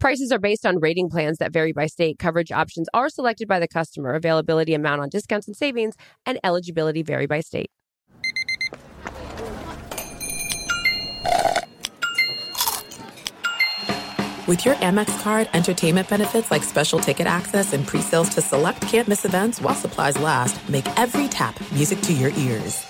Prices are based on rating plans that vary by state. Coverage options are selected by the customer. Availability, amount on discounts and savings, and eligibility vary by state. With your Amex card, entertainment benefits like special ticket access and pre-sales to select campus events while supplies last, make every tap music to your ears.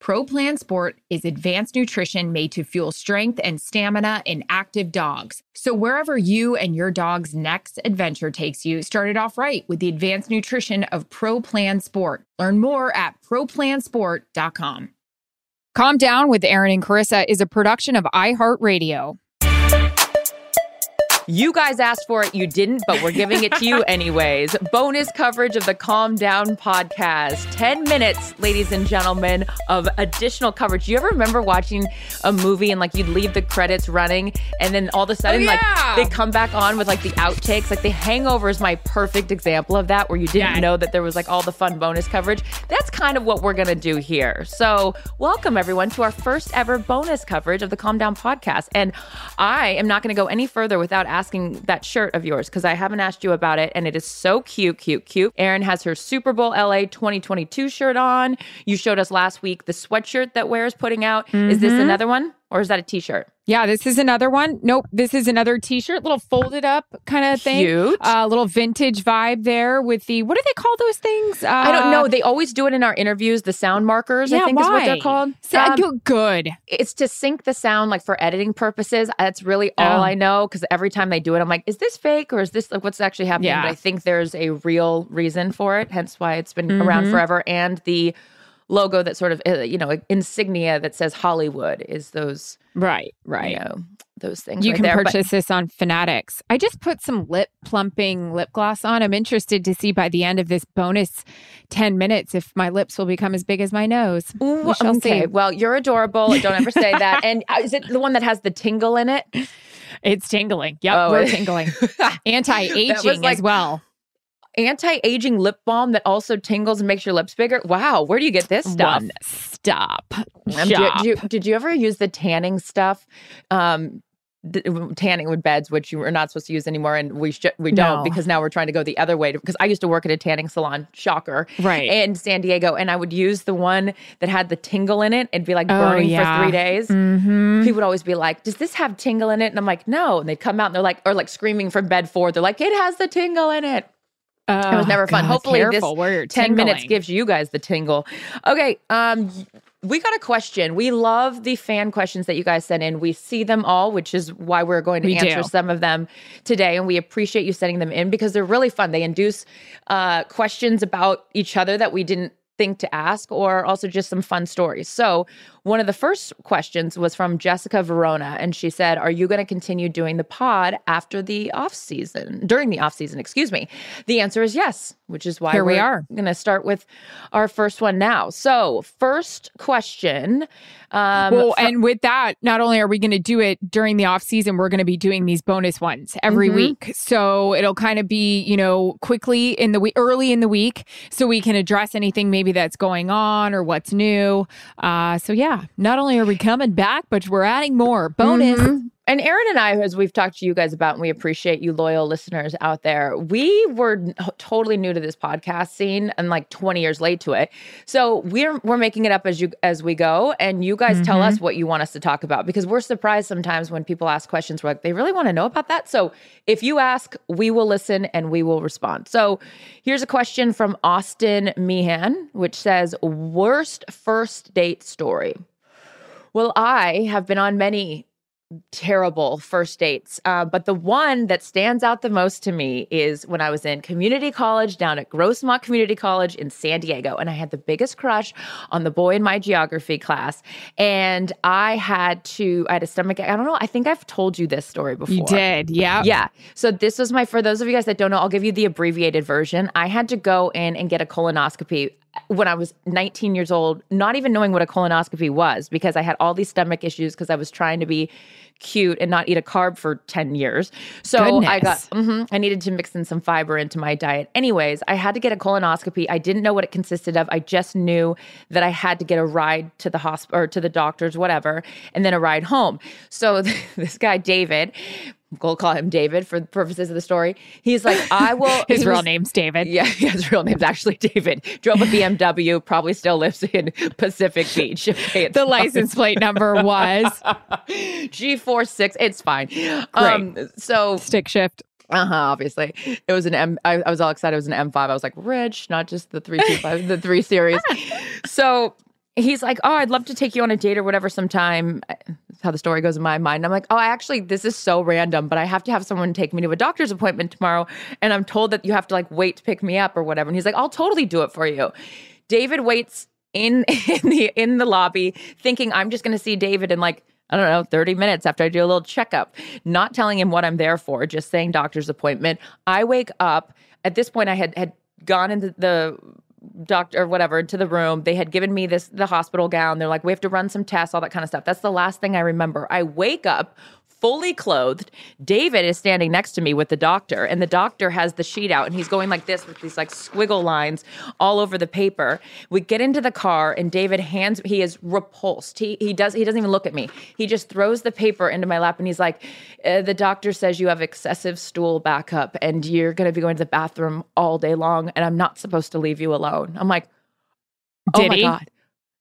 Pro Plan Sport is advanced nutrition made to fuel strength and stamina in active dogs. So, wherever you and your dog's next adventure takes you, start it off right with the advanced nutrition of Pro Plan Sport. Learn more at ProPlansport.com. Calm Down with Erin and Charissa is a production of iHeartRadio. You guys asked for it, you didn't, but we're giving it to you anyways. Bonus coverage of the Calm Down podcast. 10 minutes, ladies and gentlemen, of additional coverage. You ever remember watching a movie and like you'd leave the credits running and then all of a oh, sudden, oh, yeah. like they come back on with like the outtakes? Like The Hangover is my perfect example of that, where you didn't Yeah. know that there was like all the fun bonus coverage. That's kind of what we're going to do here. So, welcome everyone to our first ever bonus coverage of the Calm Down podcast. And I am not going to go any further without asking that shirt of yours because I haven't asked you about it and it is so cute, cute, cute. Erin has her Super Bowl LA 2022 shirt on. You showed us last week the sweatshirt that WEAR is putting out. Is this mm-hmm. another one or is that a t shirt? Yeah, this is another one. Nope, this is another t-shirt, little folded up kind of thing. Cute. Uh, little vintage vibe there with the what do they call those things? Uh, I don't know. They always do it in our interviews, the sound markers, I yeah, think is what they're why? called. So, Um, go- good. it's to sync the sound like for editing purposes. That's really all Oh. I know because every time they do it, I'm like, is this fake or is this like what's actually happening? Yeah. But I think there's a real reason for it, hence why it's been around Mhm. forever. And the logo that sort of uh, you know insignia that says Hollywood is those Right, right. you know those things. You right can there. But- purchase this on Fanatics. I just put some lip plumping lip gloss on. I'm interested to see by the end of this bonus 10 minutes if my lips will become as big as my nose. Ooh, We shall okay, see. well, you're adorable. Don't ever say that. And uh, is it the one that has the tingle in it? It's tingling. Yep, Oh, we're tingling. Anti-aging like- as well. Anti-aging lip balm that also tingles and makes your lips bigger. Wow, where do you get this stuff? One stop. Um, did, you, did you ever use the tanning stuff? Um, d- tanning with beds, which you are not supposed to use anymore, and we should we don't No. because now we're trying to go the other way. Because I used to work at a tanning salon, shocker, Right. in San Diego, and I would use the one that had the tingle in it. It'd be like Oh, burning yeah. for three days. Mhm. People would always be like, "Does this have tingle in it?" And I'm like, "No." And they'd come out and they're like, or like screaming from bed four. They're like, "It has the tingle in it." It was Oh, never fun. God, Hopefully, this where 10 minutes gives you guys the tingle. Okay. Um, we got a question. We love the fan questions that you guys send in. We see them all, which is why we're going to We answer do. some of them today. And we appreciate you sending them in because they're really fun. They induce uh, questions about each other that we didn't think to ask, or also just some fun stories. So, one of the first questions was from Jessica Verona, and she said, Are you going to continue doing the pod after the off season, during the off season? Excuse me. The answer is yes, which is why Here we we're going to start with our first one now. So, first question. Um, well, fr- and with that, not only are we going to do it during the off season, we're going to be doing these bonus ones every Mhm. week. So it'll kind of be, you know, quickly in the week, early in the week, so we can address anything maybe that's going on or what's new. Uh, so yeah, not only are we coming back, but we're adding more bonus. Mhm. And Erin and I, as we've talked to you guys about, and we appreciate you loyal listeners out there, we were totally new to this podcast scene and like 20 years late to it. So we're we're making it up as you as we go. And you guys mm-hmm. tell us what you want us to talk about because we're surprised sometimes when people ask questions, we're like, they really want to know about that. So if you ask, we will listen and we will respond. So here's a question from Austin Meehan, which says, worst first date story. Well, I have been on many terrible first dates. Uh, but the one that stands out the most to me is when I was in community college down at Grossmont Community College in San Diego. And I had the biggest crush on the boy in my geography class. And I had to, I had a stomach, I don't know, I think I've told you this story before. You did, yeah. Yeah. So this was my, for those of you guys that don't know, I'll give you the abbreviated version. I had to go in and get a colonoscopy when I was 19 years old, not even knowing what a colonoscopy was because I had all these stomach issues because I was trying to be cute and not eat a carb for 10 years. So Goodness. I got, mm-hmm, I needed to mix in some fiber into my diet. Anyways, I had to get a colonoscopy. I didn't know what it consisted of. I just knew that I had to get a ride to the hospital or to the doctors, whatever, and then a ride home. So this guy, David, we'll call him David for the purposes of the story. He's like, I will. his real was, name's David. Yeah, his real name's actually David. Drove a BMW, probably still lives in Pacific Beach. Okay, the fine. license plate number was G46. It's fine. Great. Um, so stick shift. Uh huh. Obviously, it was an M. I, I was all excited. It was an M5. I was like, rich, not just the three two five, the three series. so he's like, "Oh, I'd love to take you on a date or whatever sometime." How the story goes in my mind. I'm like, "Oh, I actually, this is so random, but I have to have someone take me to a doctor's appointment tomorrow, and I'm told that you have to like wait to pick me up or whatever." And he's like, "I'll totally do it for you." David waits in in the in the lobby, thinking I'm just going to see David in like. I don't know, 30 minutes after I do a little checkup, not telling him what I'm there for, just saying doctor's appointment. I wake up. At this point, I had had gone into the doctor or whatever to the room. They had given me this the hospital gown. They're like, we have to run some tests, all that kind of stuff. That's the last thing I remember. I wake up fully clothed. David is standing next to me with the doctor, and the doctor has the sheet out, and he's going like this with these like squiggle lines all over the paper. We get into the car, and David hands. He is repulsed. He he does he doesn't even look at me. He just throws the paper into my lap, and he's like, uh, "The doctor says you have excessive stool backup, and you're going to be going to the bathroom all day long, and I'm not supposed to leave you alone." I'm like, "Oh Did my he? god."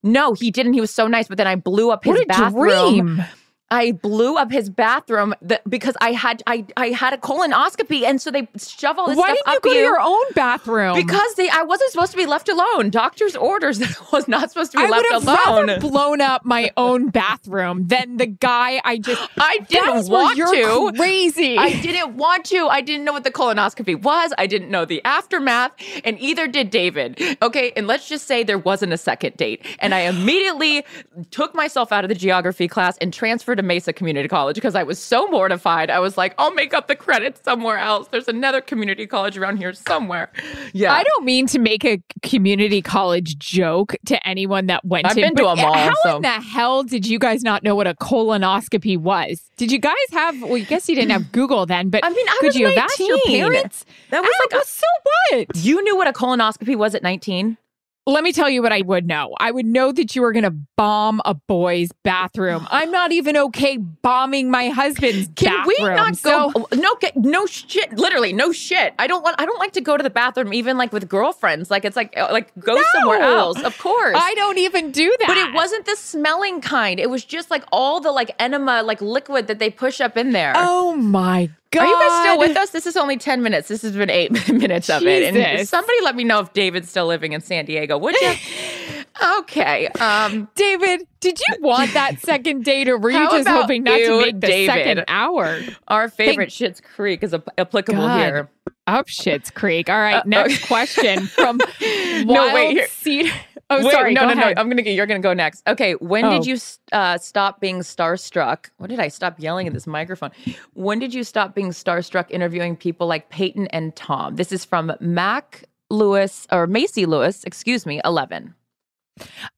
No, he didn't. He was so nice, but then I blew up his what a bathroom. Dream. I blew up his bathroom because I had I I had a colonoscopy, and so they shove all this Why stuff didn't you up go you to your own bathroom? Because they I wasn't supposed to be left alone. Doctor's orders that I was not supposed to be I left would have alone. Rather blown up my own bathroom than the guy I just. I didn't want to. Crazy. I didn't want to. I didn't know what the colonoscopy was. I didn't know the aftermath, and either did David. Okay, and let's just say there wasn't a second date, and I immediately took myself out of the geography class and transferred to Mesa Community college because I was so mortified. I was like, I'll make up the credits somewhere else. There's another community college around here somewhere. Yeah. I don't mean to make a community college joke to anyone that went I've to. been to a mall. How so. in the hell did you guys not know what a colonoscopy was? Did you guys have? Well, I guess you didn't have Google then, but I mean, I could you 19. have asked your parents? That was like, a, so what? You knew what a colonoscopy was at 19? Let me tell you what I would know. I would know that you were going to bomb a boy's bathroom. I'm not even okay bombing my husband's Can bathroom. we not so- go? No, no shit. Literally, no shit. I don't want. I don't like to go to the bathroom, even like with girlfriends. Like it's like uh, like go No! somewhere else. Of course, I don't even do that. But it wasn't the smelling kind. It was just like all the like enema, like liquid that they push up in there. Oh my God. Are you guys still with us? This is only 10 minutes. This has been eight minutes of it. And somebody let me know if David's still living in San Diego, would you? okay. Um, David, did you want that second date or were you just hoping not you, to make the David? second hour? our favorite Schitt's Creek is ap- applicable God. here. Up Shit's Creek. All right, Uh, next okay. question from No, wait, here- Cedar. Oh, Wait, sorry. no, no, no. I'm gonna get. You're gonna go next. Okay. When Oh. did you uh, stop being starstruck? What did I stop yelling at this microphone? When did you stop being starstruck interviewing people like Peyton and Tom? This is from Mac Lewis or Macy Lewis. Excuse me. Eleven.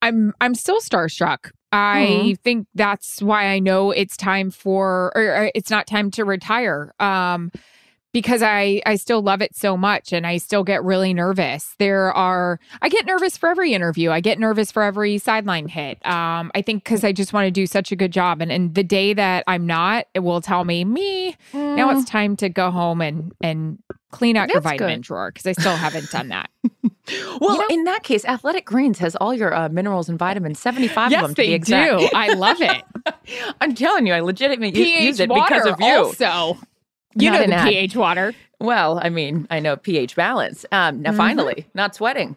I'm I'm still starstruck. I Mhm. think that's why I know it's time for or, or it's not time to retire. Um because I I still love it so much and I still get really nervous. There are I get nervous for every interview. I get nervous for every sideline hit. Um, I think because I just want to do such a good job, and and the day that I'm not, it will tell me me. Mm. Now it's time to go home and and clean out That's your vitamin good. drawer because I still haven't done that. well, you know, in that case, Athletic Greens has all your uh, minerals and vitamins, 75 yes, of them to be exact. do. I love it. I'm telling you, I legitimately use it because of you. Also, you not know the ad. pH water. Well, I mean, I know pH balance. Um, now, mm-hmm. finally, not sweating.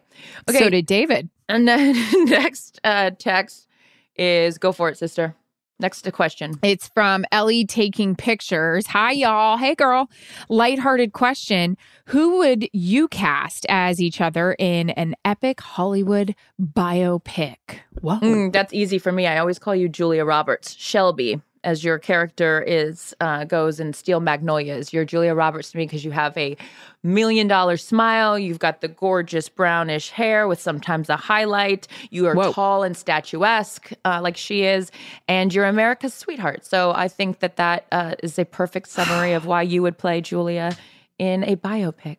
Okay. So did David. And then next uh, text is go for it, sister. Next to question. It's from Ellie taking pictures. Hi, y'all. Hey, girl. Lighthearted question. Who would you cast as each other in an epic Hollywood biopic? Whoa. Mm, that's easy for me. I always call you Julia Roberts. Shelby as your character is uh, goes in Steel Magnolias. You're Julia Roberts to me because you have a million dollar smile. You've got the gorgeous brownish hair with sometimes a highlight. You are Whoa. tall and statuesque uh, like she is, and you're America's sweetheart. So I think that that uh, is a perfect summary of why you would play Julia in a biopic.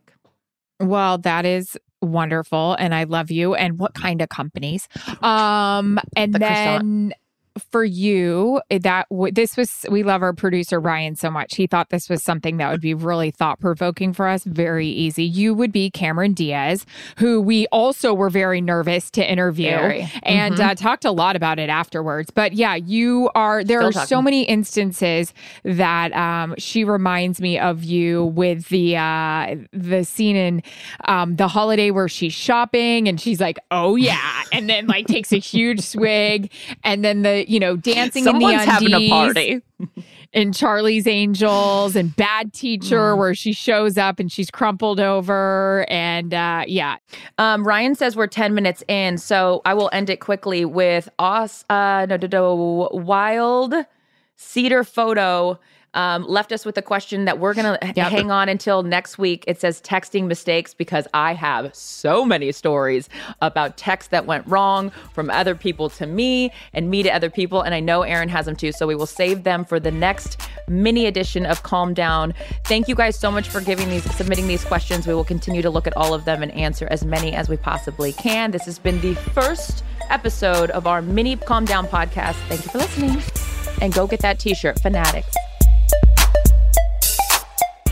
Well, that is wonderful and I love you and what kind of companies. Um and the then croissant for you eh, that w- this was we love our producer Ryan so much. He thought this was something that would be really thought provoking for us. Very easy. You would be Cameron Diaz, who we also were very nervous to interview very. and mm-hmm. uh, talked a lot about it afterwards. But yeah, you are. There Still are talking. so many instances that um, she reminds me of you with the uh, the scene in um, the holiday where she's shopping and she's like, "Oh yeah," and then like takes a huge swig, and then the you know, dancing Someone's in the undies. having a party. in Charlie's Angels and Bad Teacher, mm. where she shows up and she's crumpled over. And uh, yeah. Um, Ryan says we're 10 minutes in. So I will end it quickly with us, uh, no, no, no, wild cedar photo um, left us with a question that we're going to yep. hang on until next week. It says texting mistakes because I have so many stories about texts that went wrong from other people to me and me to other people. And I know Erin has them too. So we will save them for the next mini edition of Calm Down. Thank you guys so much for giving these, submitting these questions. We will continue to look at all of them and answer as many as we possibly can. This has been the first episode of our mini Calm Down podcast. Thank you for listening. And go get that t shirt, Fanatics.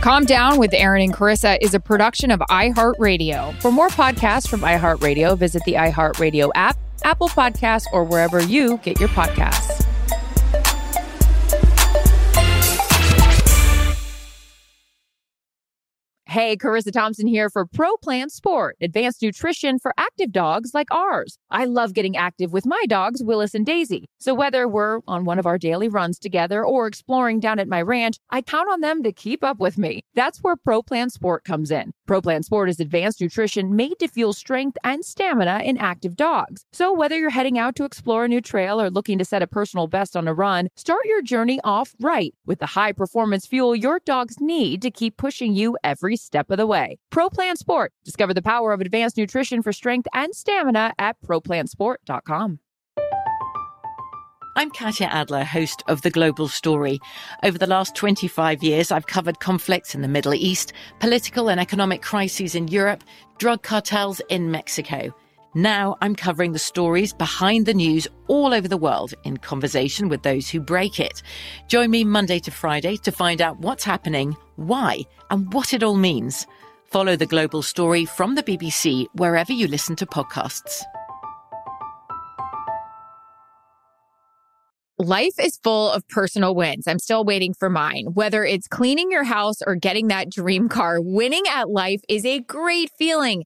Calm Down with Erin and Charissa is a production of iHeartRadio. For more podcasts from iHeartRadio, visit the iHeartRadio app, Apple Podcasts, or wherever you get your podcasts. Hey, Charissa Thompson here for Pro Plan Sport, advanced nutrition for active dogs like ours. I love getting active with my dogs, Willis and Daisy. So whether we're on one of our daily runs together or exploring down at my ranch, I count on them to keep up with me. That's where Pro Plan Sport comes in. Pro Plan Sport is advanced nutrition made to fuel strength and stamina in active dogs. So whether you're heading out to explore a new trail or looking to set a personal best on a run, start your journey off right with the high performance fuel your dogs need to keep pushing you every step of the way. ProPlan Sport. Discover the power of advanced nutrition for strength and stamina at ProPlansport.com. I'm Katya Adler, host of The Global Story. Over the last 25 years, I've covered conflicts in the Middle East, political and economic crises in Europe, drug cartels in Mexico. Now I'm covering the stories behind the news all over the world in conversation with those who break it. Join me Monday to Friday to find out what's happening, why, and what it all means. Follow the global story from the BBC wherever you listen to podcasts. Life is full of personal wins. I'm still waiting for mine. Whether it's cleaning your house or getting that dream car, winning at life is a great feeling.